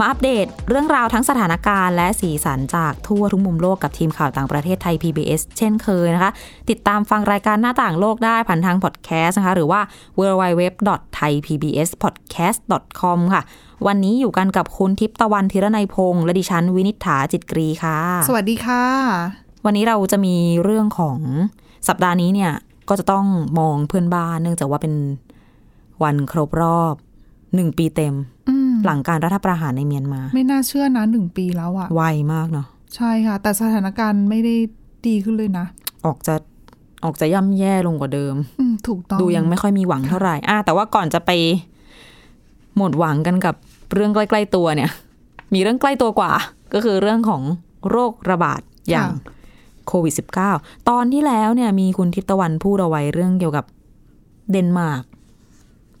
มาอัปเดตเรื่องราวทั้งสถานการณ์และสีสันจากทั่วทุกมุมโลกกับทีมข่าวต่างประเทศไทย PBS เช่นเคยนะคะ ติดตามฟังรายการหน้าต่างโลกได้ผ่านทางพอดแคสต์นะคะ หรือว่า www.thaipbspodcast.com ค่ะ วันนี้อยู่กันกับคุณทิพย์ตะวันธีรนัยพงษ์และดิฉันวินิษฐาจิตกรีค่ะ สวัสดีค่ะ วันนี้เราจะมีเรื่องของสัปดาห์นี้เนี่ยก็จะต้องมองเพื่อนบ้านเนื่องจากว่าเป็นวันครบรอบหนึ่งปีเต็ม อืม หลังการรัฐประหารในเมียนมา ไม่น่าเชื่อนะหนึ่งปีแล้วอะไวมากเนาะใช่ค่ะ แต่สถานการณ์ไม่ได้ดีขึ้นเลยนะ ออกจะออกจะย่ำแย่ลงกว่าเดิมอืมถูกต้องดูยังไม่ค่อยมีหวังเท่าไหร่อะแต่ว่าก่อนจะไป หมดหวังกันกับเรื่องใกล้ๆตัวเนี่ย มีเรื่องใกล้ตัวกว่า ก็คือเรื่องของโรคระบาดอย่างโควิด -19 ตอนที่แล้วเนี่ยมีคุณทิพย์ตะวันพูดเอาไว้เรื่องเกี่ยวกับเดนมาร์ก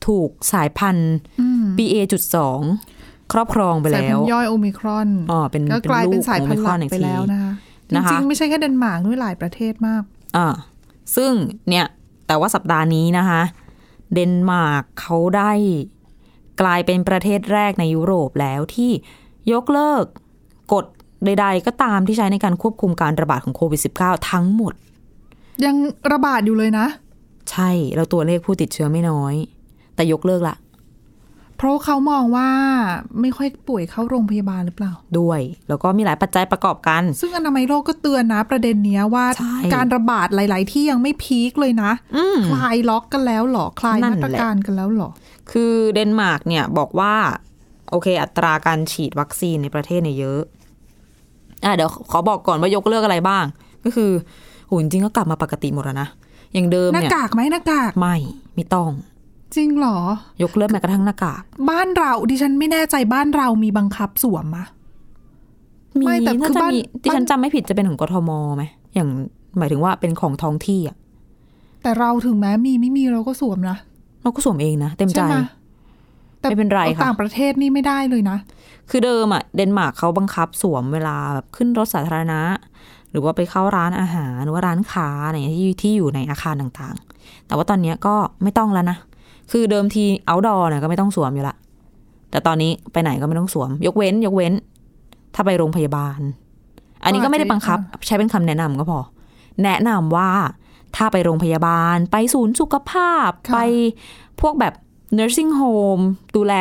ถูกสายพันธุ์อืม BA.2 ครอบครองไปสายแล้พันวธุ์ย่อยโอมิครอนอ๋อเป็นก็เป็นกลายลูเป็นกสายของพันธุ์หลัก Omicron อีกไปทีแล้วนะคะจนะคะริงๆไม่ใช่แค่เดนมาร์กด้วยหลายประเทศมากอ่าซึ่งเนี่ยแต่ว่าสัปดาห์นี้นะคะ เดนมาร์กเขาได้กลายเป็นประเทศแรกในยุโรปแล้วที่ยกเลิกกฎใดๆ ก็ตามที่ใช้ในการควบคุมการระบาดของโควิด -19 ทั้งหมด ยังระบาดอยู่เลยนะ ใช่แล้วตัวเลขผู้ติดเชื้อไม่น้อย แต่ยกเลิกละ เพราะเขามองว่าไม่ค่อยป่วยเข้าโรงพยาบาลหรือเปล่า ด้วย แล้วก็มีหลายปัจจัยประกอบกัน ซึ่งอนามัยโลกก็เตือนนะประเด็นเนี้ยว่าใช่การระบาดหลาย ๆ ที่ยังไม่ peak เลยนะอืมคลายล็อกกันแล้วเหรอนั่นแหละคลายมาแหตรการกันแล้วเหรอคือเดนมาร์กเนี่ยบอกว่า โอเค อัตราการฉีดวัคซีนในประเทศเนี่ยเยอะอะเดี๋ยวขอบอกก่อนว่ายกเลิกอะไรบ้าง ก็คือโหจริงๆก็กลับมาปกติหมดแล้วนะอย่างเดิมหน้าเนี่ยกากไหมหน้ากากไม่ไม่ต้อง จริงเหรอ ยกเลิกแม้กระทั่งหน้ากาก บ้านเราดิฉันไม่แน่ใจบ้านเรามีบังคับสวมมะมีไม่แต่น่าคือจะบ้านมีดิฉันบ้านจำไม่ผิดจะเป็นของกทมไหมอย่างหมายถึงว่าเป็นของท้องที่อะ แต่เราถึงแม้มีไม่มีเราก็สวมนะ เราก็สวมเองนะ เต็มใจใช่ไหมแต่ไม่เป็นไรค่ะต่างประเทศนี่ไม่ได้เลยนะ คือเดิมอะเดนมาร์กเขาบังคับสวมเวลาแบบขึ้นรถสาธารณะ หรือว่าไปเข้าร้านอาหารหรือว่าร้านค้าอะไรอย่างเงี้ยที่ที่อยู่ในอาคารต่างๆ แต่ว่าตอนเนี้ยก็ไม่ต้องแล้วนะ คือเดิมที outdoor เนี่ยก็ไม่ต้องสวมอยู่ละ แต่ตอนนี้ไปไหนก็ไม่ต้องสวม ยกเว้น ยกเว้น ถ้าไปโรงพยาบาล อันนี้ก็ไม่ได้บังคับ ใช้เป็นคำแนะนำก็พอ แนะนำว่าถ้าไปโรงพยาบาล ไปศูนย์สุขภาพค่ะไปพวกแบบ nursing home ดูแล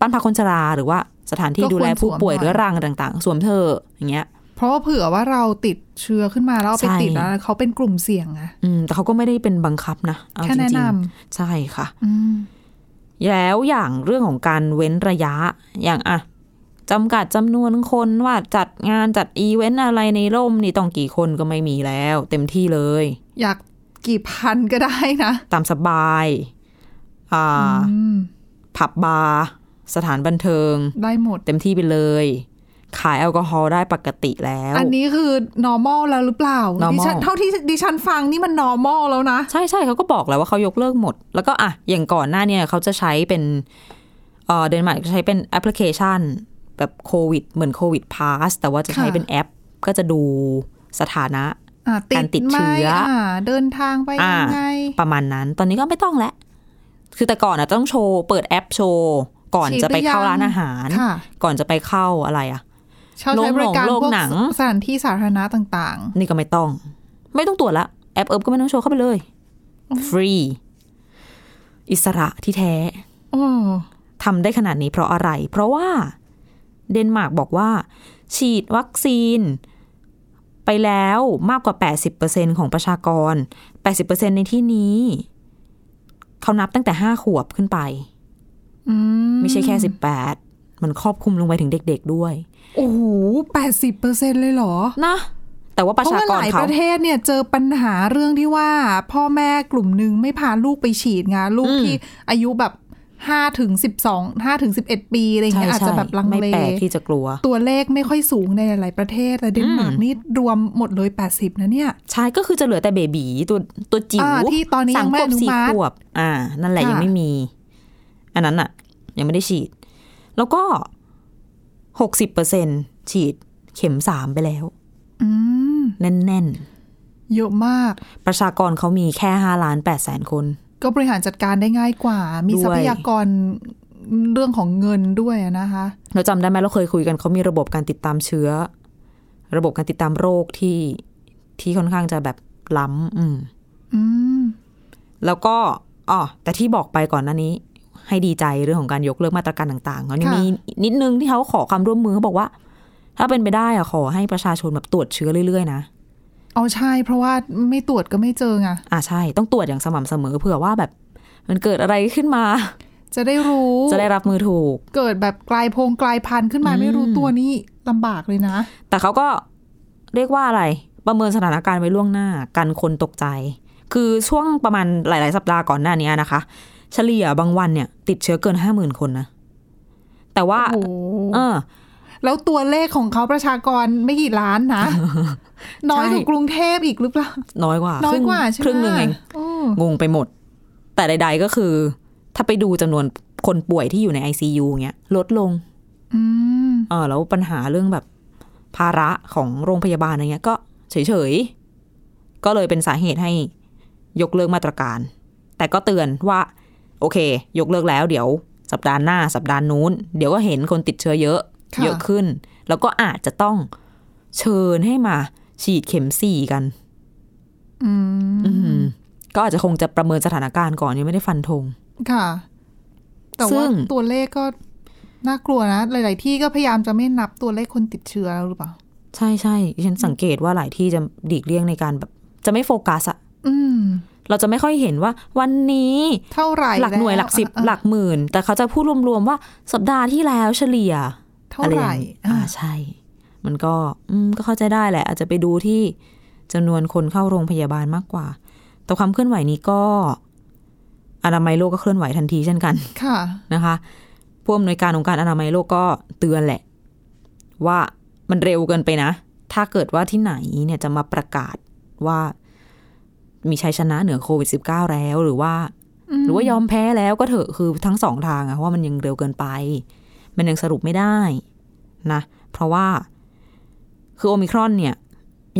บ้านพักคนชราหรือว่าสถานที่ดูแลผู้ป่วยเรื้อรังต่าง ๆ สวมเธอะอย่างเงี้ย เพราะว่าเผื่อว่าเราติดเชื้อขึ้นมาแล้วเอาไปใช่ติดแล้วเขาเป็นกลุ่มเสี่ยงอะอืมแต่เขาก็ไม่ได้เป็นบังคับนะเอาแค่จแนะรินงๆใช่ค่ะำอืมแล้วอย่างเรื่องของการเว้นระยะอย่างอะจำกัดจำนวนคนว่าจัดงานจัดอีเวนต์อะไรในร่มนี่ต้องกี่คนก็ไม่มีแล้ว เต็มที่เลย อยากกี่พันก็ได้นะ ตามสบาย อ่าอืมผับบาร์สถานบันเทิง ได้หมดเต็มที่ไปเลย ขายแอลกอฮอล์ได้ปกติแล้ว อันนี้คือ normal แล้วหรือเปล่า normal ดิฉันเท่าที่ดิฉันฟังนี่มัน normal แล้วนะ ใช่ใช่เขาก็บอกแล้วว่าเขายกเลิกหมด แล้วก็อะอย่างก่อนหน้าเนี่ยเขาจะใช้เป็นเออเดนมาร์กจะใช้เป็นแอปพลิเคชัน แบบโควิด เหมือนโควิด pass แต่ว่าจะใช้ค่ะเป็นแอป ก็จะดูสถานะอ่าติการติดดไหมเชื้ออ่าเดินทางไปอ่ายังไง ประมาณนั้น ตอนนี้ก็ไม่ต้องแล้ว คือแต่ก่อนอะต้องโชว์ เปิดแอปโชว์ ก่อนฉีดจะไปเข้าหรือยังร้านอาหารค่ะก่อนจะไปเข้าอะไรอะ เช่าใช้บริการโรงพวกหนังสถานที่สาธารณะต่างนี่ก็ไม่ต้อง ไม่ต้องตรวจละ แอปเอิบก็ไม่ต้องโชว์เข้าไปเลย ฟรี อิสระที่แท้ๆโอ้ทำได้ขนาดนี้เพราะอะไร เพราะว่าเดนมาร์กบอกว่า ฉีดวัคซีน ไปแล้วมากกว่า 80%ของประชากร 80%ในที่นี้ เขานับตั้งแต่ 5 ขวบขึ้นไปอืมไม่ใช่แค่ 18 มันครอบคลุมลงไปถึงเด็ก ๆด้วย โอ้โหแปดสิบเปอร์เซ็นเลยเหรอ นะ แต่ว่าประเพราะชาว่ากหรลายเขาประเทศเนี่ยเจอปัญหาเรื่องที่ว่า พ่อแม่กลุ่มหนึ่งไม่พาลูกไปฉีดไงานลูกอืมที่อายุแบบห้าถึงสิบสองห้าถึงสิบเอ็ดปีอะไรอย่างใช่เงี้ยอาจจะใช่แบบลังไม่เลแปลกที่จะกลัว ตัวเลขไม่ค่อยสูงในหลาย ๆ ประเทศแต่เดนมาร์กอืมนี่รวมหมดเลยแปดสิบนะเนี่ย ใช่ก็คือจะเหลือแต่เบบีตัวตัวจิ๋วอ่าที่ตอนนี้สายัมงไม่ขวบอนุสี่มัติขวบอ่า นั่นแหละค่ะยังไม่มี อันนั้นอะยังไม่ได้ฉีด แล้วก็หกสิบเปอร์เซ็นฉีดเข็มสามไปแล้วอืมแน่นเยอะมากๆประชากรเขามีแค่ห้าล้านแปดแสนคน ก็บริหารจัดการได้ง่ายกว่า มีด้วยทรัพยากรเรื่องของเงินด้วยนะคะ เราจำได้ไหมเราเคยคุยกันเขามีระบบการติดตามเชื้อ ระบบการติดตามโรคที่ที่ค่อนข้างจะแบบล้ำอืม อืม แล้วก็อ๋อแต่ที่บอกไปก่อนหน้านี้ ให้ดีใจเรื่องของการยกเลิกมาตรการต่างๆมันมีนิดนึงที่เขาขอความร่วมมือเขาบอกว่า ถ้าเป็นไปได้อะขอให้ประชาชนแบบตรวจเชื้อเรื่อยๆนะเอาใช่เพราะว่าไม่ตรวจก็ไม่เจอไงอ่าใช่ต้องตรวจอย่างสม่ำเสมอเผื่อว่าแบบ มันเกิดอะไรขึ้นมา จะได้รู้จะได้รับมือถูก เกิดแบบกลายพงกลายพันธุ์ขึ้นมาอืมไม่รู้ตัวนี่ลำบากเลยนะ แต่เขาก็เรียกว่าอะไร ประเมินสถานการณ์ไว้ล่วงหน้ากันคนตกใจ คือช่วงประมาณหลาย ๆ สัปดาห์ก่อนหน้านี้นะคะ เฉลี่ยบางวันเนี่ย ติดเชื้อเกินห้าหมื่นคนนะ แต่ว่าโอ้โหเออ แล้วตัวเลขของเขาประชากรไม่กี่ล้านนะ น้อยกว่ากรุงเทพอีกหรือเปล่า น้อยกว่า น้อยครึ่งกว่าใช่ไหมครึ่งหนึ่งเองโอ้งงไปหมด แต่ใด ๆก็คือ ถ้าไปดูจำนวนคนป่วยที่อยู่ใน ICU เงี้ยลดลงอืมเออแล้วปัญหาเรื่องแบบภาระของโรงพยาบาลอะไรเงี้ย ก็เฉยๆ ก็เลยเป็นสาเหตุให้ยกเลิกมาตรการ แต่ก็เตือนว่า โอเค ยกเลิกแล้วเดี๋ยวสัปดาห์หน้าสัปดาห์นู้น เดี๋ยวก็เห็นคนติดเชื้อเยอะค่ะเยอะขึ้น แล้วก็อาจจะต้องเชิญให้มาฉีดเข็มสี่กันอืมอืมก็อาจจะคงจะประเมินสถานการณ์ก่อนยังไม่ได้ฟันธงค่ะ แต่ซึ่ว่างตัวเลขก็น่ากลัวนะ หลาย ๆ ที่ก็พยายามจะไม่นับตัวเลขคนติดเชื้อแล้วหรือเปล่า ใช่ใช่ดิฉันสังเกตว่าหลายที่จะดีกเลี่ยงในการแบบ จะไม่โฟกัสอะอืม เราจะไม่ค่อยเห็นว่าวันนี้เท่าไหร่หลักหน่วยแวหลักสิบอะหลักหมื่น แต่เขาจะพูดรวมๆว่าสัปดาห์ที่แล้วเฉลี่ย เท่าอะไรไหอร่ย่างนี้อะอ่าใช่ มันก็อืมก็เข้าใจได้แหละ อาจจะไปดูที่จำนวนคนเข้าโรงพยาบาลมากกว่า แต่ความเคลื่อนไหวนี้ก็อนามัยโลกก็เคลื่อนไหวทันทีเช่นกัน ค่ะ นะคะผู้อำนวยการองค์การอนามัยโลกก็เตือนแหละ ว่ามันเร็วเกินไปนะ ถ้าเกิดว่าที่ไหนเนี่ยจะมาประกาศว่า มีชัยชนะเหนือโควิด -19 แล้วหรือว่า หรือว่ายอมแพ้แล้วก็เถอะคือทั้งสองทางอะว่ามันยังเร็วเกินไป มันยังสรุปไม่ได้นะเพราะว่าคือโอมิครอนเนี่ย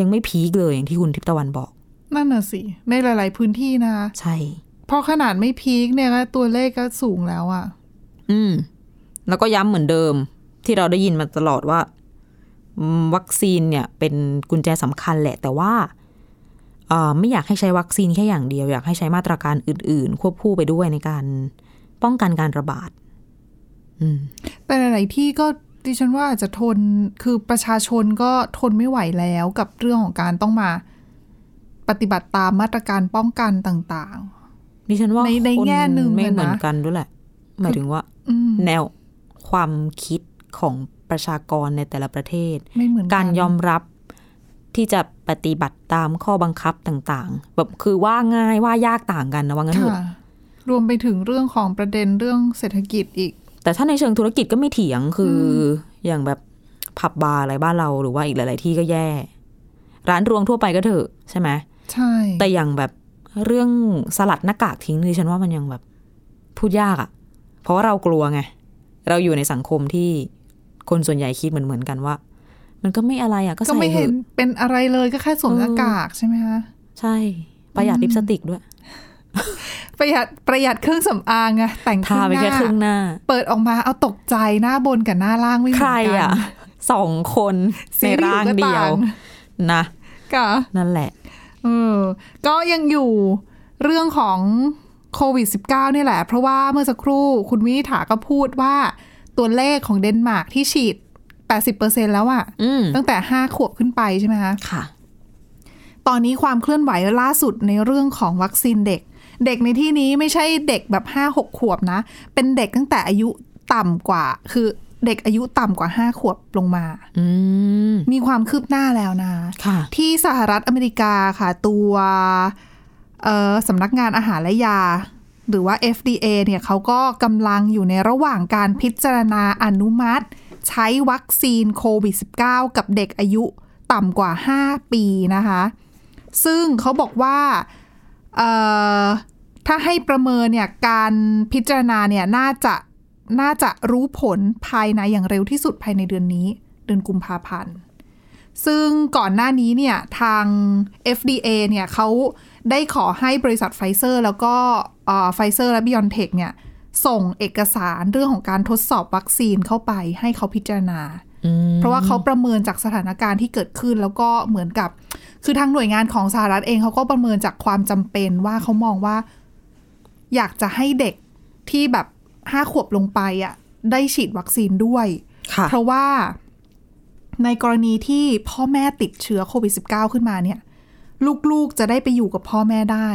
ยังไม่พีคเลยอย่างที่คุณทิพย์ตะวันบอก นั่นน่ะสิ ในหลาย ๆ พื้นที่นะคะใช่เพราะขนาดไม่พีคเนี่ยก็ตัวเลขก็สูงแล้วอะ อืม แล้วก็ย้ำเหมือนเดิม ที่เราได้ยินมาตลอดว่าอืมวัคซีนเนี่ย เป็นกุญแจสำคัญแหละ แต่ว่าเอ่อ ไม่อยากให้ใช้วัคซีนแค่อย่างเดียว อยากให้ใช้มาตรการอื่น ๆ ควบคู่ไปด้วยในการป้องกันการระบาดอืมแต่หลายๆที่ก็ดิฉันว่าอาจจะทนคือประชาชนก็ทนไม่ไหวแล้วกับเรื่องของการต้องมาปฏิบัติตามมาตรการป้องกันต่างดิฉันว่าในในคนแง่หนึ่งไม่อะนะเหมือนกันด้วยแหละหมายถึงว่าๆอืมแนวความคิดของประชากรในแต่ละประเทศไม่เหมือนนการยอมรับ ที่จะปฏิบัติตามข้อบังคับต่างๆ แบบคือว่าง่ายว่ายากต่างกันนะว่างั้นเถค่ะอะรวมไปถึงเรื่องของประเด็นเรื่องเศรษฐกิจอีก แต่ถ้าในเชิงธุรกิจก็ไม่เถียงคือออย่างแบบผับบาร์อะไรบ้านเราหรือว่าอีกหลาย ๆ ที่ก็แย่ ร้านรวงทั่วไปก็เถอะใช่ไหมใช่ แต่อย่างแบบเรื่องสลัดหน้ากากทิ้งนี่ฉันว่ามันยังแบบพูดยากอะ่ะ เพราะว่าเรากลัวไง เราอยู่ในสังคมที่คนส่วนใหญ่คิดเหมือนเหมือนๆกันว่า มันก็ไม่อะไรอะ่ะก็ก็ใส่ไม่เถเห็นอะเป็นอะไรเลยก็แค่สวมเออหน้ากากใช่ไหมคะใช่ ประหยัดลิปสติกด้วย ประหยัดประหยัดเครื่องสำอางอะแต่งทาไปแค่ครึ่งหน้า เปิดออกมาเอาตกใจหน้าบนกับหน้าล่างไม่เหมืใคอนรกันอะสองคนในสีผิวร่างก็เดียวต่างนะค่ะนั่นแหละเออก็ยังอยู่เรื่องของโควิด -19 นี่แหละ เพราะว่าเมื่อสักครู่คุณวินิถาก็พูดว่าตัวเลขของเดนมาร์กที่ฉีด 80%แล้วอะอืมตั้งแต่5ขวบขึ้นไปใช่ไหมคะค่ะ ตอนนี้ความเคลื่อนไหวล่าสุดในเรื่องของวัคซีนเด็ก เด็กในที่นี้ไม่ใช่เด็กแบบห้าหกขวบนะ เป็นเด็กตั้งแต่อายุต่ำกว่า คือเด็กอายุต่ำกว่าห้าขวบลงมาอืมมีความคืบหน้าแล้วนะค่ะที่สหรัฐอเมริกาค่ะ ตัวเอ่อสำนักงานอาหารและยา หรือว่า FDA เนี่ยเขาก็กำลังอยู่ในระหว่างการพิจารณาอนุมัติ ใช้วัคซีนโควิด -19 กับเด็กอายุต่ำกว่า 5 ปีนะคะ ซึ่งเขาบอกว่าถ้าให้ประเมินเนี่ยการพิจารณาเนี่ยน่าจะน่าจะรู้ผลภายในอย่างเร็วที่สุดภายในเดือนนี้ เดือนกุมภาพันธ์ ซึ่งก่อนหน้านี้เนี่ยทาง FDA เนี่ยเขาได้ขอให้บริษัทไฟเซอร์ แล้วก็ไฟเซอร์และ BioNTech เนี่ย ส่งเอกสารเรื่องของการทดสอบวัคซีนเข้าไปให้เขาพิจารณา เพราะว่าเขาประเมินจากสถานการณ์ที่เกิดขึ้นแล้วก็เหมือนกับ คือทางหน่วยงานของสหรัฐเองเขาก็ประเมินจากความจำเป็นว่าเขามองว่า อยากจะให้เด็กที่แบบห้าขวบลงไปอะ่ะ ได้ฉีดวัคซีนด้วยค่ะเพราะว่าในกรณีที่พ่อแม่ติดเชื้อโควิด -19 ขึ้นมาเนี่ย ลูกๆจะได้ไปอยู่กับพ่อแม่ได้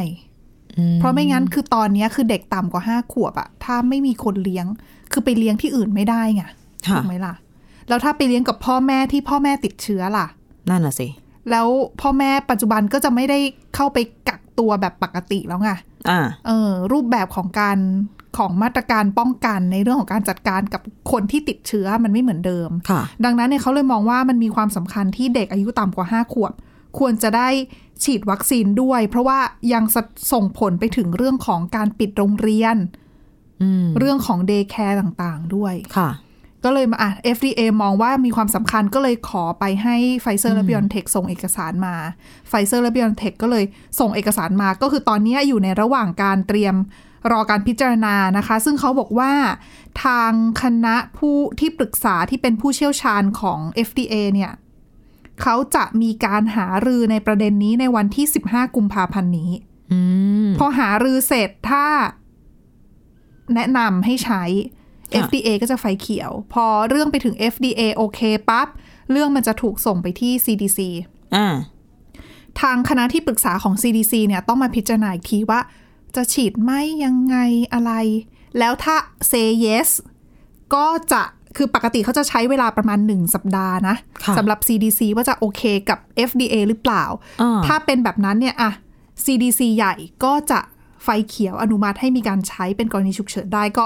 เพราะไม่งั้นคือตอนเนี้ยคือเด็กต่ำกว่าห้าขวบอะถ้าไม่มีคนเลี้ยง คือไปเลี้ยงที่อื่นไม่ได้ไงค่ะถูกไหมล่ะ แล้วถ้าไปเลี้ยงกับพ่อแม่ที่พ่อแม่ติดเชื้อล่ะ นั่นน่ะสิ แล้วพ่อแม่ปัจจุบันก็จะไม่ได้เข้าไปกักตัวแบบปกติแล้วไงอ่าเออ รูปแบบของการของมาตรการป้องกันในเรื่องของการจัดการกับคนที่ติดเชื้อมันไม่เหมือนเดิมค่ะดังนั้นเนี่ยเขาเลยมองว่ามันมีความสำคัญที่เด็กอายุต่ำกว่า5ขวบ ควรจะได้ฉีดวัคซีนด้วย เพราะว่ายังสส่งผลไปถึงเรื่องของการปิดโรงเรียนอืมเรื่องของ day care ต่างๆด้วยค่ะ ก็เลยมาอะ FDA มองว่ามีความสำคัญก็เลยขอไปให้ไฟเซอร์และ BioNTech ส่งเอกสารมาไฟเซอร์และ BioNTech ก็เลยส่งเอกสารมาก็คือตอนนี้อยู่ในระหว่างการเตรียมรอการพิจารณานะคะ ซึ่งเขาบอกว่าทางคณะผู้ที่ปรึกษาที่เป็นผู้เชี่ยวชาญของ FDA เนี่ย เขาจะมีการหารือในประเด็นนี้ในวันที่ 15 กุมภาพันธ์นี้อืมพอหารือเสร็จถ้า แนะนำให้ใช้ค่ะ FDA ก็จะไฟเขียว พอเรื่องไปถึง FDA โอเคปั๊บ เรื่องมันจะถูกส่งไปที่ CDC อ่าทางคณะที่ปรึกษาของ CDC เนี่ยต้องมาพิจารณาอีกทีว่า จะฉีดไหมยังไงอะไร แล้วถ้า say yes ก็จะ คือปกติเขาจะใช้เวลาประมาณ 1 สัปดาห์นะค่ะสำหรับ CDC ว่าจะโอเคกับ FDA หรือเปล่าอ่า ถ้าเป็นแบบนั้นเนี่ยอะ CDC ใหญ่ก็จะไฟเขียวอนุมัติให้มีการใช้เป็นกรณีฉุกเฉินได้ก็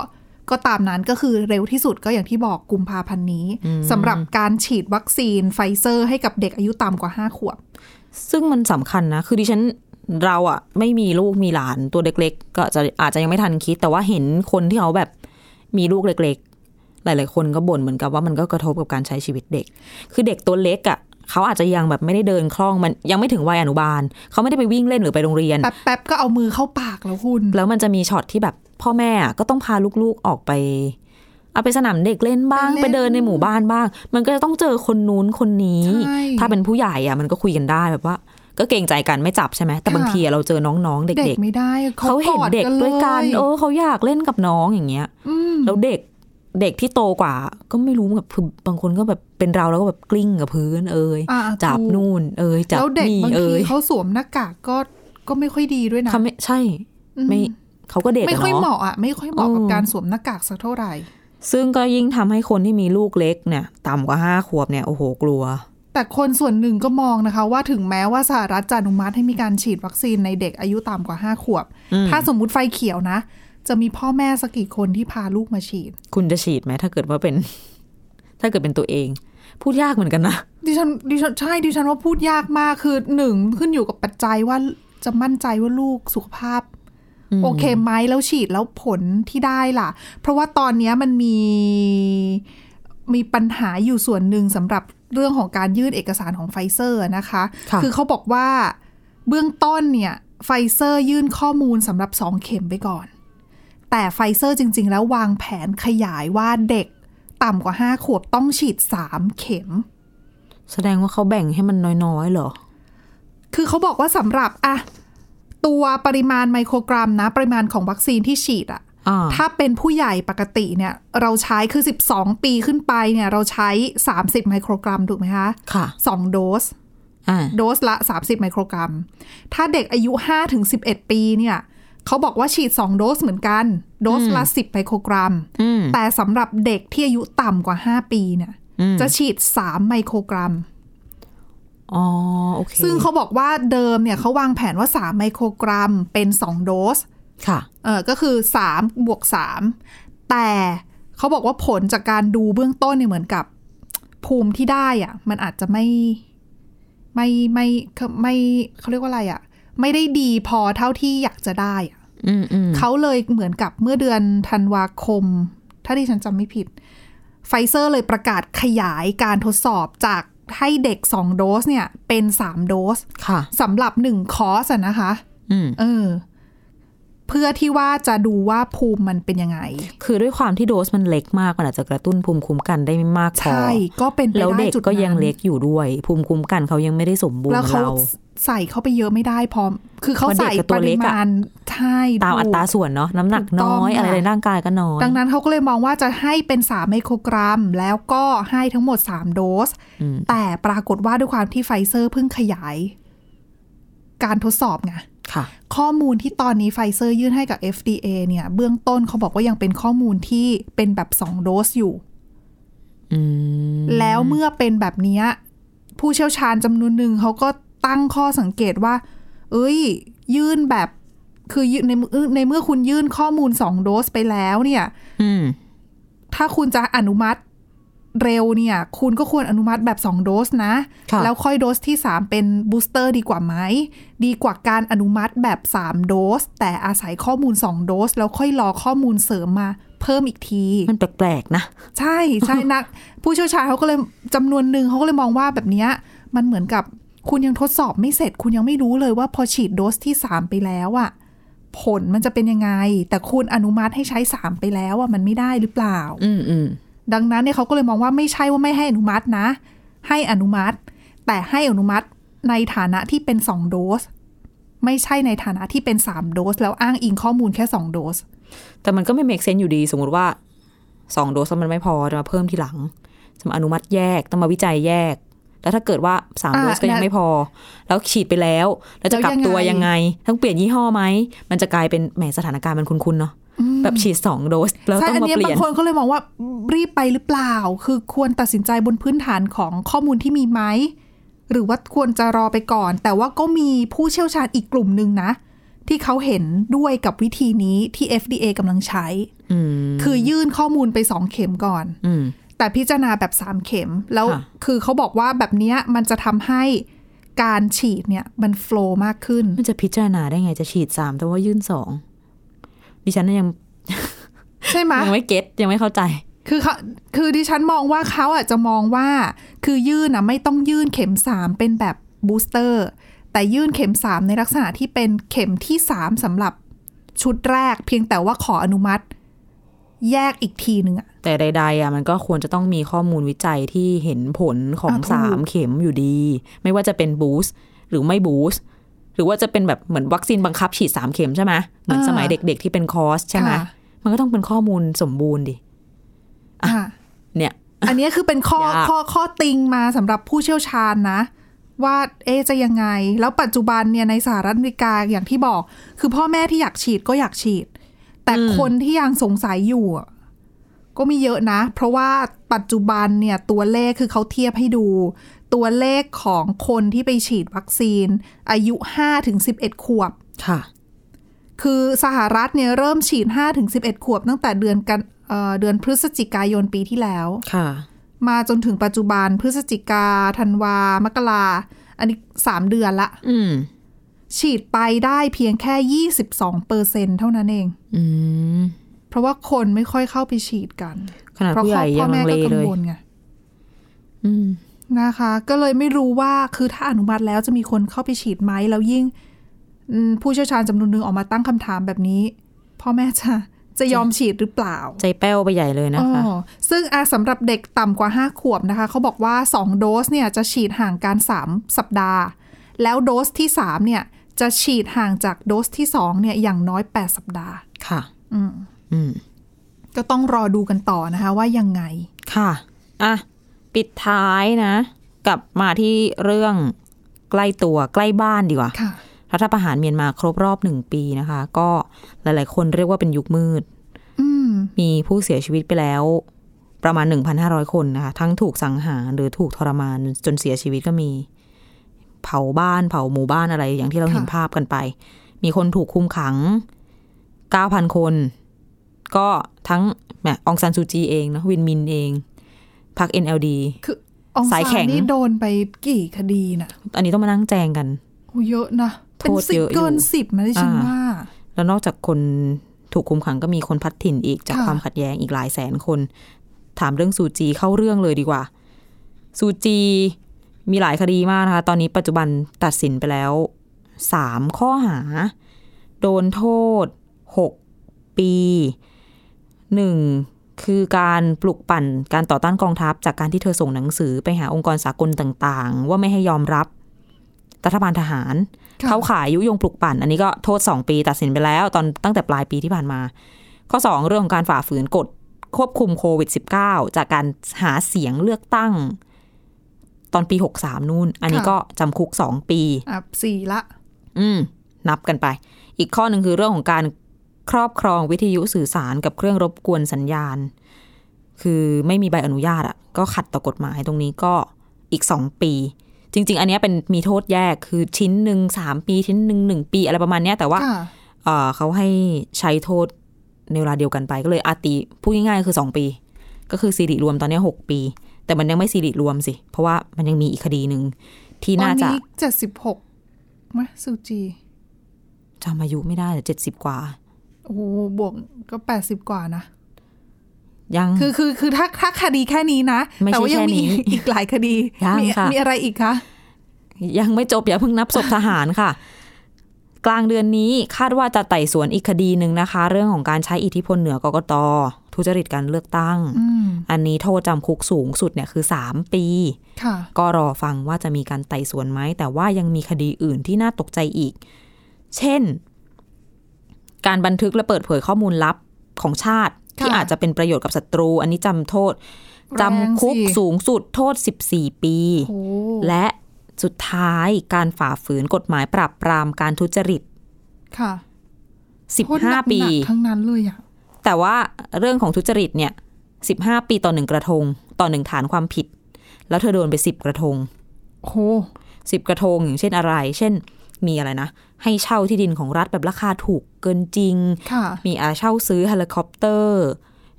ก็ตามนั้นก็คือเร็วที่สุดก็อย่างที่บอกกุมภาพันธ์นี้สำหรับการฉีดวัคซีนไฟเซอร์ให้กับเด็กอายุต่ำกว่า 5 ขวบ ซึ่งมันสำคัญนะ คือดิฉันเราอะไม่มีลูกมีหลานตัวเล็ก ๆ ก็จะอาจจะยังไม่ทันคิด แต่ว่าเห็นคนที่เขาแบบมีลูกเล็กๆ หลาย ๆ คนก็บ่นเหมือนกับว่ามันก็กระทบกับการใช้ชีวิตเด็ก คือเด็กตัวเล็กอะเขาอาจจะยังแบบไม่ได้เดินคล่องมันยังไม่ถึงวัยอนุบาล เขาไม่ได้ไปวิ่งเล่นหรือไปโรงเรียน แป๊บๆก็เอามือเข้าปากแล้วคุณ แล้วมันจะมีช็อตที่แบบพ่อแม่อะก็ต้องพาลูกๆออกไป เอาไปสนามเด็กเล่นบ้างไปเล่นไปเดินในหมู่บ้านบ้าง มันก็จะต้องเจอคนนู้นคนนี้ใช่ถ้าเป็นผู้ใหญ่อะมันก็คุยกันได้แบบว่า ก็เกรงใจกันไม่จับใช่ไหมแต่บางค่ะทีอะเราเจอน้องๆเด็เด็กกไม่ได้ๆเขาเห็นเด็กด้วยกัน เออเขาอยากเล่นกับน้องอย่างเงี้ยมแล้วเด็ก เด็กที่โตกว่า ก็ไม่รู้แบบคือบางคนก็แบบเป็นเราแล้วก็แบบกลิ้งกับพื้น เอ่ยอ่าจับถูกนู่น เอ่ยจับแล้วเด็กนี่บางเอ่ทียเขาสวมหน้ากากก็ก็ไม่ค่อยดีด้วยนะเขาไม่ใช่ ไม่เขาก็เด็กไม่อะค่อยเหเนาะมาะอะไม่ค่อยเหมาะกับเออการสวมหน้ากากสักเท่าไหร่ ซึ่งก็ยิ่งทำให้คนที่มีลูกเล็กเนี่ย ต่ำกว่าห้าขวบเนี่ยโอ้โหกลัว แต่คนส่วนหนึ่งก็มองนะคะ ว่าถึงแม้ว่าสหรัฐจะอนุมัติให้มีการฉีดวัคซีนในเด็กอายุต่ำกว่า5ขวบ ถ้าสมมุติไฟเขียวนะ จะมีพ่อแม่สักกี่คนที่พาลูกมาฉีด คุณจะฉีดไหมถ้าเกิดว่าเป็น ถ้าเกิดเป็นตัวเอง พูดยากเหมือนกันนะดิฉันดิฉันใช่ดิฉันว่าพูดยากมากคือหนึ่งขึ้นอยู่กับปัจจัยว่าจะมั่นใจว่าลูกสุขภาพ โอเคไหมแล้วฉีดแล้วผลที่ได้ล่ะ เพราะว่าตอนเนี้ยมันมีมีปัญหาอยู่ส่วนหนึ่งสำหรับเรื่องของการยื่นเอกสารของไฟเซอร์นะคะค่ะเขาบอกว่าเบื้องต้นเนี่ยไฟเซอร์ยื่นข้อมูลสำหรับสองเข็มไปก่อน แต่ไฟเซอร์จริง ๆ แล้ววางแผนขยายว่าเด็กต่ำกว่า5ขวบต้องฉีด3เข็ม แสดงว่าเขาแบ่งให้มันน้อยๆเหรอ คือเขาบอกว่าสำหรับอะตัวปริมาณไมโครกรัมนะ ปริมาณของวัคซีนที่ฉีดอะอ่าถ้าเป็นผู้ใหญ่ปกติเนี่ย เราใช้คือ 12 ปีขึ้นไปเนี่ย เราใช้ 30 ไมโครกรัมถูกไหมคะ ค่ะ2โดสอ่าโดสละ 30 ไมโครกรัม ถ้าเด็กอายุ5ถึง11 ปีเนี่ย เขาบอกว่าฉีด 2 โดสเหมือนกัน โดสละ 10ไมโครกรัมอืมแต่สำหรับเด็กที่อายุต่ำกว่า 5 ปีเนี่ยอืมจะฉีด 3 ไมโครกรัมอ๋อโอเคซึ่งเขาบอกว่าเดิมเนี่ยเขาวางแผนว่า 3 ไมโครกรัมเป็น 2 โดส ค่ะ เออก็คือสามบวกสามแต่เขาบอกว่าผลจากการดูเบื้องต้นเนี่ยเหมือนกับภูมิที่ได้อะมันอาจจะไม่ไม่ไม่ไม่เขาเรียกว่าอะไรอะไม่ได้ดีพอเท่าที่อยากจะได้อะอืมอืม เขาเลยเหมือนกับเมื่อเดือนธันวาคม ถ้าที่ฉันจำไม่ผิด ไฟเซอร์เลยประกาศขยายการทดสอบจากให้เด็ก2โดสเนี่ย เป็น3โดสค่ะสำหรับ1คอร์สอะนะคะอืมเออ เพื่อที่ว่าจะดูว่าภูมิมันเป็นยังไง คือด้วยความที่โดสมันเล็กมากมันอาจจะกระตุ้นภูมิคุ้มกันได้ไม่มากพอใช่ก็เป็นไปแล้วได้เด็กจุดก็ยังนั้นเล็กอยู่ด้วย ภูมิคุ้มกันเขายังไม่ได้สมบูรณ์แล้วเหมือนเขาเราใส่เข้าไปเยอะไม่ได้พร้อมคือเขาเพราะเด็กใส่กับปตัวเล็ริกอะมาณ ใช่ตามอัถูกตราส่วนเนาะน้ำหนักถูกต้น้องอยอะไรค่ะในร่างกายก็น้อยดังนั้นเขาก็เลยมองว่าจะให้เป็น3ไมโครกรัม แล้วก็ให้ทั้งหมด3โดสอืมแต่ปรากฏว่าด้วยความที่ไฟเซอร์เพิ่งขยาย การทดสอบไงค่ะข้อมูลที่ตอนนี้ไฟเซอร์ยื่นให้กับ FDA เนี่ย เบื้องต้นเขาบอกว่ายังเป็นข้อมูลที่เป็นแบบ2โดสอยู่อืมแล้วเมื่อเป็นแบบเนี้ยผู้เชี่ยวชาญจำนวนหนึ่งเขาก็ตั้งข้อสังเกตว่า เอ้ย ยื่นแบบ คือยื่นในเมื่อในเมื่อคุณยื่นข้อมูล2โดสไปแล้วเนี่ยอืมถ้าคุณจะอนุมัติเร็วเนี่ย คุณก็ควรอนุมัติแบบ 2 โดสนะค่ะแล้วค่อยโดสที่ 3 เป็นบูสเตอร์ดีกว่าไหม ดีกว่าการอนุมัติแบบ 3 โดส แต่อาศัยข้อมูล 2 โดส แล้วค่อยรอข้อมูลเสริมมาเพิ่มอีกที มันแปลกๆนะ ใช่ใช่นัก ผู้เชี่ยวชาญเขาก็เลยจำนวนหนึ่งเขาก็เลยมองว่าแบบเนี้ยมันเหมือนกับคุณยังทดสอบไม่เสร็จ คุณยังไม่รู้เลยว่าพอฉีดโดสที่ 3 ไปแล้วอะ ผลมันจะเป็นยังไง แต่คุณอนุมัติให้ใช้3ไปแล้วอะมันไม่ได้หรือเปล่า อืมอืมดังนั้นเนี่ยเขาก็เลยมองว่าไม่ใช่ว่าไม่ให้อนุมัตินะ ให้อนุมัติ แต่ให้อนุมัติในฐานะที่เป็น2โดส ไม่ใช่ในฐานะที่เป็น3โดส แล้วอ้างอิงข้อมูลแค่2โดส แต่มันก็ไม่ make sense อยู่ดีสมมติว่าสองโดสแล้วมันไม่พอจะมาเพิ่มทีหลังจะมาอนุมัติแยกต้องมาวิจัยแยก แล้วถ้าเกิดว่าสามอ่าโดสก็ยังนะไม่พอ แล้วฉีดไปแล้ว แล้วจะกลับตัวแล้วยัยังงไงไง ต้องเปลี่ยนยี่ห้อไหม มันจะกลายเป็นแหมสถานการณ์มันคุ้นๆเนาะแบบฉีดสองโดสแล้วใช่ต้องอันมาเนี้ยเปลี่บายนงคนก็เลยมองว่ารีบไปหรือเปล่า คือควรตัดสินใจบนพื้นฐานของข้อมูลที่มีไหมหรือว่าควรจะรอไปก่อน แต่ว่าก็มีผู้เชี่ยวชาญอีกกลุ่มหนึ่งนะ ที่เขาเห็นด้วยกับวิธีนี้ที่ FDA กำลังใช้อืมคือยื่นข้อมูลไปสองเข็มก่อนอืม แต่พิจารณาแบบสามเข็ม แล้วค่ะคือเขาบอกว่าแบบเนี้ยมันจะทำให้การฉีดเนี่ยมันโฟล์มากขึ้น มันจะพิจารณาได้ไงจะฉีดสามแต่ว่ายื่นสองดิฉันยัง ใช่ไหมยังไม่ get ยังไม่เข้าใจ คือเขาคือดิฉันมองว่าเขาอาจจะมองว่า คือยื่นอะไม่ต้องยื่นเข็มสามเป็นแบบ booster แต่ยื่นเข็มสามในลักษณะที่เป็นเข็มที่สามสำหรับชุดแรก เพียงแต่ว่าขออนุมัติ แยกอีกทีหนึ่งอะแต่ใดๆอะมันก็ควรจะต้องมีข้อมูลวิจัยที่เห็นผลของอะถูกสามเข็มอยู่ดี ไม่ว่าจะเป็น boost หรือไม่ boostหรือว่าจะเป็นแบบเหมือนวัคซีนบังคับฉีดสามเข็มใช่ไหมเหมือนสมัยเด็กๆที่เป็นคอร์สใช่ไหมค่ะมันก็ต้องเป็นข้อมูลสมบูรณ์ดิอะเนี่ย อันนี้คือเป็นข้อยากข้อข้อติงมาสำหรับผู้เชี่ยวชาญนะ ว่าเอ๊ะจะยังไง แล้วปัจจุบันเนี่ยในสหรัฐอเมริกาอย่างที่บอก คือพ่อแม่ที่อยากฉีดก็อยากฉีด แต่คนที่ยังสงสัยอยู่อะก็มีเยอะนะ เพราะว่าปัจจุบันเนี่ยตัวเลขคือเขาเทียบให้ดู ตัวเลขของคนที่ไปฉีดวัคซีน อายุ5ถึง11 ขวบค่ะ คือสหรัฐเนี่ยเริ่มฉีด5ถึง11 ขวบ ตั้งแต่เดือนกันเอ่อเดือนพฤศจิกายนปีที่แล้วค่ะ มาจนถึงปัจจุบันพฤศจิกาธันวามกราอันนี้สามเดือนละ อืม ฉีดไปได้เพียงแค่ 22เปอร์เซ็นเท่านั้นเองอืมเพราะว่าคนไม่ค่อยเข้าไปฉีดกัน ขนาดเพราะผู้ใหญ่พ่ยัองแม่ลังเลก็กัเลยวลไงอืมนะคะ ก็เลยไม่รู้ว่าคือถ้าอนุมัติแล้วจะมีคนเข้าไปฉีดไหมแล้วยิ่งอืมผู้เชี่ยวชาญจำนวนหนึ่งออกมาตั้งคำถามแบบนี้ พ่อแม่จะจะยอมฉีดหรือเปล่า ใจแป้วไปใหญ่เลยนะคะอ๋อซึ่งอาสำหรับเด็กต่ำกว่า 5 ขวบนะคะ เขาบอกว่า 2 โดสเนี่ยจะฉีดห่างกัน 3 สัปดาห์ แล้วโดสที่ 3 เนี่ย จะฉีดห่างจากโดสที่2เนี่ยอย่างน้อย 8 สัปดาห์ ค่ะ อืม อืม ก็ต้องรอดูกันต่อนะคะว่ายังไง ค่ะ อะ ปิดท้ายนะ กลับมาที่เรื่องใกล้ตัวใกล้บ้านดีกว่า ค่ะ รัฐประหารเมียนมาครบรอบหนึ่งปีนะคะ ก็หลาย ๆ คนเรียกว่าเป็นยุคมืด อืม มีผู้เสียชีวิตไปแล้ว ประมาณ 1,500 คนนะคะ ทั้งถูกสังหารหรือถูกทรมานจนเสียชีวิตก็มี เผาบ้านเผาหมู่บ้านอะไร อย่างที่เราเห็นค่ะภาพกันไป มีคนถูกคุมขัง9,000คน ก็ทั้งแหมองซันซูจีเองเนอะวินมินเองพรรค NLD คือองสายแข็ซางนนี่โดนไปกี่คดีน่ะ อันนี้ต้องมานั่งแจงกันโอ้เยอะนะเป็นโทษสิบเยอะอยู่เกินสิบมาได้ฉันอ่าว่า แล้วนอกจากคนถูกคุมขังก็มีคนพัดถิ่นอีกจากค่ะความขัดแย้งอีกหลายแสนคน ถามเรื่องซูจีเข้าเรื่องเลยดีกว่า ซูจี มีหลายคดีมากนะคะ ตอนนี้ปัจจุบันตัดสินไปแล้วสามข้อหา โดนโทษหกปีหนึ่งคือการปลุกปั่นการต่อต้านกองทัพ จากการที่เธอส่งหนังสือไปหาองค์กรสากลต่างๆ ว่าไม่ให้ยอมรับรัฐบาลทหารค่ะเข้าขายยุยงปลุกปั่น อันนี้ก็โทษ 2 ปีตัดสินไปแล้ว ตอนตั้งแต่ปลายปีที่ผ่านมา ข้อ 2 เรื่องของการฝ่าฝืนกฎควบคุมโควิด -19 จากการหาเสียงเลือกตั้ง ตอนปี63นู่น อันนี้ก็จำคุก2ปีอะสี่ละ อืม นับกันไป อีกข้อหนึ่งคือเรื่องของการครอบครองวิทยุสื่อสารกับเครื่องรบกวนสัญญาณ คือไม่มีใบอนุญาตอะ ก็ขัดต่อกฎหมายตรงนี้ก็อีกสองปี จริง ๆ อันเนี้ยเป็นมีโทษแยกคือชิ้นหนึ่งสามปี ชิ้นหนึ่งหนึ่งปีอะไรประมาณเนี้ยแต่ว่าค่ะเอ่อเขาให้ใช้โทษในเวลาเดียวกันไปก็เลยอาตีพูดง่ายๆคือสองปี ก็คือสิริรวมตอนเนี้ยหกปี แต่มันยังไม่สิริรวมสิ เพราะว่ามันยังมีอีกคดีหนึ่งที่ตอนน่าจะนี้เจ็ดสิบหกไหมซูจีจำอายุไม่ได้แต่เจ็ดสิบกว่า โอ้โหบวกก็แปดสิบกว่านะยังคือคือคือถ้าถ้าคดีแค่นี้นะไม่ใช่แต่ว่ายังมีแค่นี้อีกหลายคดียังมีค่ะมีอะไรอีกคะ ยังไม่จบอย่าเพิ่งนับศพทหารค่ะ กลางเดือนนี้คาดว่าจะไต่สวนอีกคดีหนึ่งนะคะ เรื่องของการใช้อิทธิพลเหนือกกต ทุจริตการเลือกตั้งอืมอันนี้โทษจำคุกสูงสุดเนี่ยคือ 3 ปีค่ะก็รอฟังว่าจะมีการไต่สวนไหม แต่ว่ายังมีคดีอื่นที่น่าตกใจอีก เช่น การบันทึกและเปิดเผยข้อมูลลับของชาติ ที่ค่ะอาจจะเป็นประโยชน์กับศัตรู อันนี้จำโทษจำคุกแรงสิสูงสุดโทษ 14 ปีโอ้และสุดท้ายการฝ่าฝืนกฎหมายปราบปรามการทุจริต ค่ะโทษหนัก15ปีๆทั้งนั้นเลยอะ แต่ว่าเรื่องของทุจริตเนี่ย15ปีต่อหนึ่งกระทง ต่อหนึ่งฐานความผิด แล้วเธอโดนไป10กระทงโอ้10กระทงอย่างเช่นอะไร เช่น มีอะไรนะ ให้เช่าที่ดินของรัฐแบบราคาถูกเกินจริงค่ะมีอาเช่าซื้อเฮลิคอปเตอร์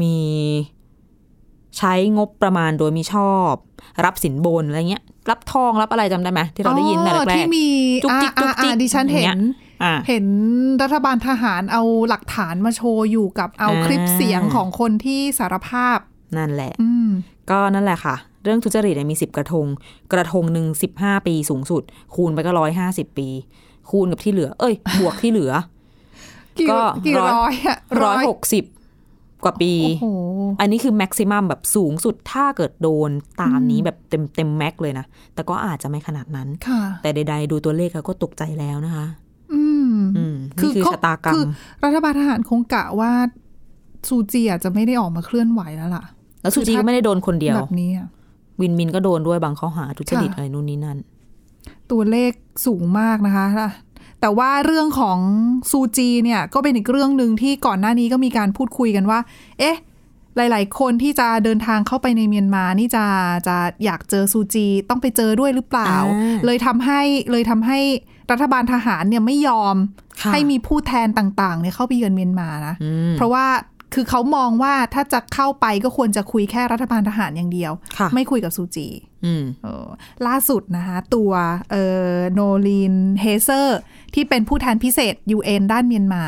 มีใช้งบประมาณโดยมิชอบ รับสินบนอะไรเงี้ย รับทองรับอะไรจำได้ไหมที่เราได้ยินแต่อ๋อแรที่กมีจุกจิกอ่าจุกจิกอ่าดิฉันเห็อย่างน เงี้ยๆอะเห็นรัฐบาลทหารเอาหลักฐานมาโชว์อยู่กับเอาอ่าคลิปเสียงของคนที่สารภาพ นั่นแหละอืมก็นั่นแหละค่ะ เรื่องทุจริตเนี่ยมีสิบกระทง กระทงหนึ่งสิบห้าปีสูงสุด คูณไปก็ร้อยห้าสิบปี คูณกับที่เหลือ เอ้ย บวกที่เหลือกี่ก็กี่ร้อยร้อยอะร้อยหกสิบกว่าปีโอ้โหอันนี้คือแม็กซิมัมแบบสูงสุดถ้าเกิดโดนตามนี้แบบเต็มเต็มแม็กเลยนะ แต่ก็อาจจะไม่ขนาดนั้นค่ะแต่ใดๆ ดูตัวเลขแล้วก็ตกใจแล้วนะคะอืมอืมนี่ คือเขาชะตากรรคืมอรัฐบาลทหารคงกะว่าซูจีอาจจะไม่ได้ออกมาเคลื่อนไหวแล้วล่ะ แล้วซูจีก็ไม่ได้โดนคนเดียวแบบนี้อะวินมินก็โดนด้วยบางข้อหาทุจริตค่ะอะไรนู่นนี่นั่น ตัวเลขสูงมากนะคะแต่ว่าเรื่องของซูจีเนี่ยก็เป็นอีกเรื่องหนึ่งที่ก่อนหน้านี้ก็มีการพูดคุยกันว่า เอ๊ะ หลาย ๆ คนที่จะเดินทางเข้าไปในเมียนมานี่จะจะอยากเจอซูจีต้องไปเจอด้วยหรือเปล่าอ่าเลยทำให้เลยทำให้ รัฐบาลทหารเนี่ยไม่ยอมค่ะให้มีผู้แทนต่างๆเนี่ยเข้าไปเยือนเมียนมานะอืมเพราะว่าคือเขามองว่าถ้าจะเข้าไปก็ควรจะคุยแค่รัฐบาลทหารอย่างเดียวค่ะไม่คุยกับซูจีอืมเออล่าสุดนะคะตัวเอ่อโนลีนเฮเซอร์ ที่เป็นผู้แทนพิเศษ UN ด้านเมียนมา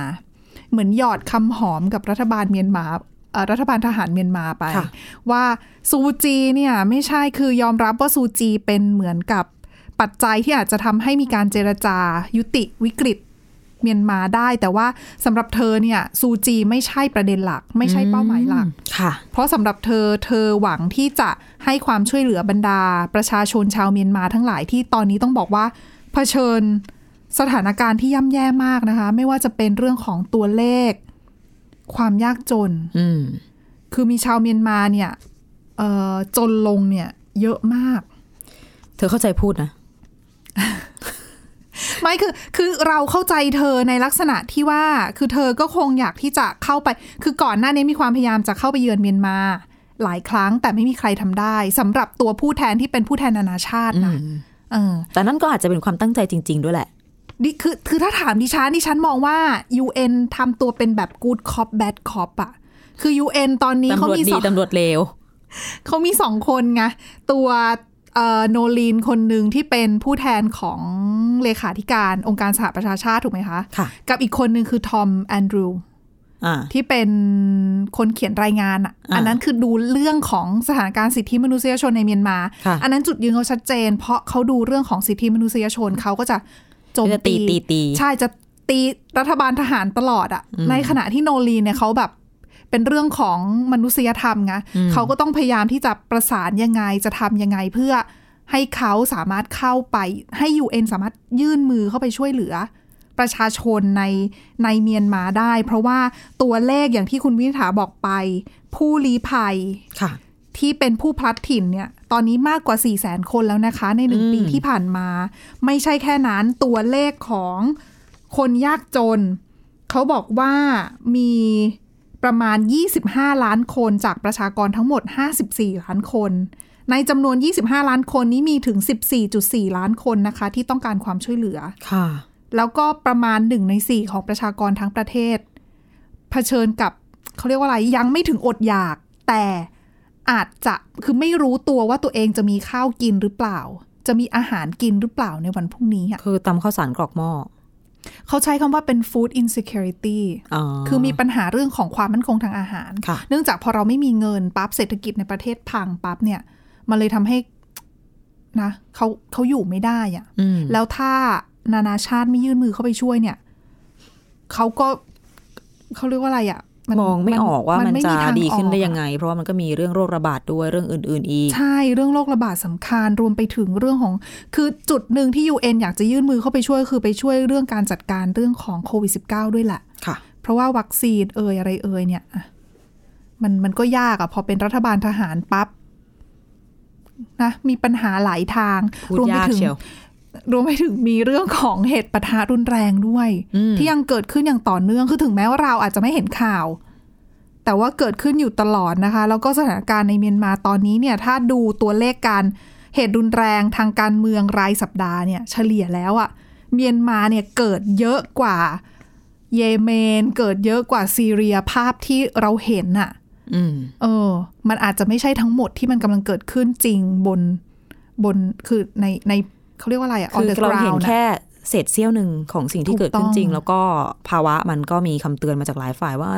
เหมือนหยอดคำหอมกับรัฐบาลเมียนมาเอ่อรัฐบาลทหารเมียนมาไปค่ะว่าซูจีเนี่ยไม่ใช่คือยอมรับว่าซูจีเป็นเหมือนกับ ปัจจัยที่อาจจะทำให้มีการเจรจายุติวิกฤตเมียนมาได้ แต่ว่าสำหรับเธอเนี่ยซูจีไม่ใช่ประเด็นหลัก ไม่ใช่เป้าหมายหลักค่ะ เพราะสำหรับเธอเธอหวังที่จะให้ความช่วยเหลือบรรดา ประชาชนชาวเมียนมาทั้งหลายที่ตอนนี้ต้องบอกว่าเผชิญสถานการณ์ที่ย่ำแย่มากนะคะ ไม่ว่าจะเป็นเรื่องของตัวเลข ความยากจนอืมคือมีชาวเมียนมาเนี่ยเอ่อจนลงเนี่ย เยอะมาก เธอเข้าใจพูดนะ ไม่คือคือเราเข้าใจเธอในลักษณะที่ว่าคือเธอก็คงอยากที่จะเข้าไป คือก่อนหน้านี้มีความพยายามจะเข้าไปเยือนเมียนมา หลายครั้งแต่ไม่มีใครทำได้สำหรับตัวผู้แทนที่เป็นผู้แทนนานาชาตินะเออแต่นั่นก็อาจจะเป็นความตั้งใจจริง ๆ ด้วยแหละดิคือคือถ้าถามดิฉันดิฉันมองว่า UN ทำตัวเป็นแบบ good cop bad cop อะคือ UN ตอนนี้เขาตำรวจมีดีสองตำรวจเลวเขามีสองคนไงตัวเอ่อ โนลีนคนหนึ่งที่เป็นผู้แทนของเลขาธิการองค์การสหประชาชาติถูกไหมคะค่ะ กับอีกคนหนึ่งคือทอมแอนดรูอ่าที่เป็นคนเขียนรายงานอะอ่าอันนั้นคือดูเรื่องของสถานการณ์สิทธิมนุษยชนในเมียนมาค่ะอันนั้นจุดยืนเขาชัดเจน เพราะเขาดูเรื่องของสิทธิมนุษยชนเขาก็จะโจมจะตีตีตีตีใช่จะตีรัฐบาลทหารตลอดอะในขณะที่โนลีนเนี่ยเขาแบบ เป็นเรื่องของมนุษยธรรมไงเขาก็ต้องพยายามที่จะประสานยังไงจะทำยังไงเพื่อให้เขาสามารถเข้าไปให้ UN สามารถยื่นมือเข้าไปช่วยเหลือ ประชาชนในในเมียนมาได้ เพราะว่าตัวเลขอย่างที่คุณวินิษฐาบอกไป ผู้ลี้ภัยค่ะที่เป็นผู้พลัดถิ่นเนี่ย ตอนนี้มากกว่า 4 0 0แสนคนแล้วนะคะ ในหนึ่งอืมปีที่ผ่านมา ไม่ใช่แค่นั้นตัวเลขของคนยากจน เขาบอกว่ามี ประมาณ 25 ล้านคนจากประชากรทั้งหมด 54 ล้านคน ในจำนวน 25 ล้านคนนี้มีถึง 14.4 ล้านคนนะคะ ที่ต้องการความช่วยเหลือ ค่ะ แล้วก็ประมาณหนึ่งในสี่ของประชากรทั้งประเทศ เผชิญกับเขาเรียกว่าอะไร ยังไม่ถึงอดอยาก แต่อาจจะคือไม่รู้ตัวว่าตัวเองจะมีข้าวกินหรือเปล่า จะมีอาหารกินหรือเปล่าในวันพรุ่งนี้อะคือตำข้าวสารกรอกหม้อ เขาใช้คำว่าเป็น food insecurity อ๋อคือมีปัญหาเรื่องของความมั่นคงทางอาหารค่ะเนื่องจากพอเราไม่มีเงินปั๊บเศรษฐกิจในประเทศพังปั๊บเนี่ย มันเลยทำให้นะเขาเขาอยู่ไม่ได้อะอืมแล้วถ้านานาชาติไม่ยื่นมือเข้าไปช่วยเนี่ย เขาก็เขาเรียกว่าอะไรอะ่ะน มองไม่ออกว่ามันไจะทางดีขึ้นได้ออกอะยังไง เพราะว่ามันก็มีเรื่องโรคระบาดด้วยเรื่องอื่น ๆ อีก ใช่เรื่องโรคระบาดสำคัญรวมไปถึงเรื่องของคือจุดหนึ่งที่ UN อยากจะยื่นมือเข้าไปช่วยคือไปช่วยเรื่องการจัดการเรื่องของโควิด -19 ด้วยแหละค่ะ เพราะว่าวัคซีนเอ่ยอะไรเอ่ยเนี่ยอะมันมันก็ยากอะพอเป็นรัฐบาลทหารปั๊บนะมีปัญหาหลายทางพูดรวมไปยากถึงเชียว รวมไปถึงมีเรื่องของเหตุปะทะรุนแรงด้วยอืมที่ยังเกิดขึ้นอย่างต่อเนื่องคือถึงแม้ว่าเราอาจจะไม่เห็นข่าว แต่ว่าเกิดขึ้นอยู่ตลอดนะคะ แล้วก็สถานการณ์ในเมียนมาตอนนี้เนี่ย ถ้าดูตัวเลขการเหตุรุนแรงทางการเมืองรายสัปดาห์เนี่ย เฉลี่ยแล้วอะเมียนมาเนี่ยเกิดเยอะกว่า เยเมน เกิดเยอะกว่าซีเรียภาพที่เราเห็นอะอืมเออ มันอาจจะไม่ใช่ทั้งหมดที่มันกำลังเกิดขึ้นจริงบนบนคือในใน เขาเรียกว่าอะไรอะ on คือ the เราเห็น ground อะแค่เศษเสี้ยวหนึ่งของสิ่งที่ถูกเกิดขึ้นต้องจริง แล้วก็ภาวะมันก็มีคำเตือนมาจากหลายฝ่ายว่า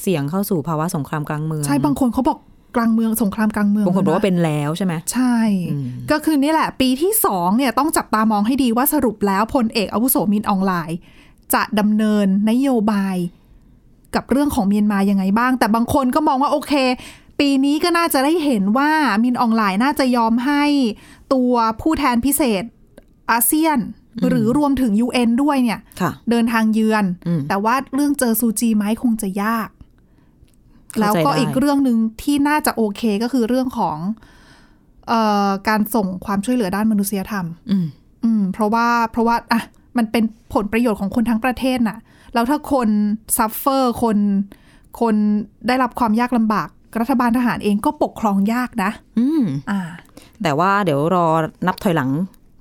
เสี่ยงเข้าสู่ภาวะสงครามกลางเมือง ใช่บางคนเขาบอกกลางเมืองสงครามกลางเมืองบางคนบอกว่าะเป็นแล้วใช่ไหมใช่อืมก็คือนี่แหละ ปีที่สองเนี่ยต้องจับตามองให้ดีว่าสรุปแล้วพลเอกอาวุโสมินออนไลน์ จะดำเนินนโยบายกับเรื่องของเมียนมายังไงบ้าง แต่บางคนก็มองว่าโอเค ปีนี้ก็น่าจะได้เห็นว่ามินออนไลน์น่าจะยอมให้ตัวผู้แทนพิเศษ อาเซียน หรือรวมถึง UN ด้วยเนี่ยค่ะเดินทางเยือนอืมแต่ว่าเรื่องเจอซูจีไหมคงจะยากเข้าใจแล้วก็ได้อีกเรื่องหนึ่งที่น่าจะโอเคก็คือเรื่องของเออการส่งความช่วยเหลือด้านมนุษยธรรมอืมอืมเพราะว่าเพราะว่าอะมันเป็นผลประโยชน์ของคนทั้งประเทศน่ะ แล้วถ้าคน suffer คน คนได้รับความยากลำบาก รัฐบาลทหารเองก็ปกครองยากนะ อืม อ่า แต่ว่าเดี๋ยวรอนับถอยหลัง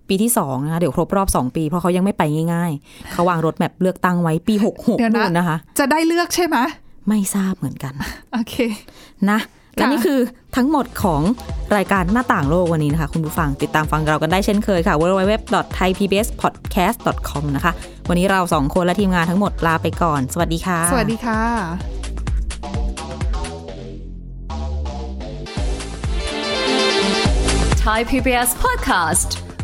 ปีที่สองนะคะเดี๋ยวครบรอบสองปี เพราะเขายังไม่ไปง่ายๆ เขาวาง roadmap เลือกตั้งไว้ปีหกหกเดี๋ยวนะนู่นนะคะ จะได้เลือกใช่ไหมไม่ทราบเหมือนกันโอเคนะและนี่คือทั้งหมดของรายการหน้าต่างโลกวันนี้นะคะ คุณผู้ฟังติดตามฟังเรากันได้เช่นเคยค่ะ www.thaipbspodcast.com นะคะ วันนี้เราสองคนและทีมงานทั้งหมดลาไปก่อน สวัสดีค่ะ สวัสดีค่ะ Thai PBS podcast.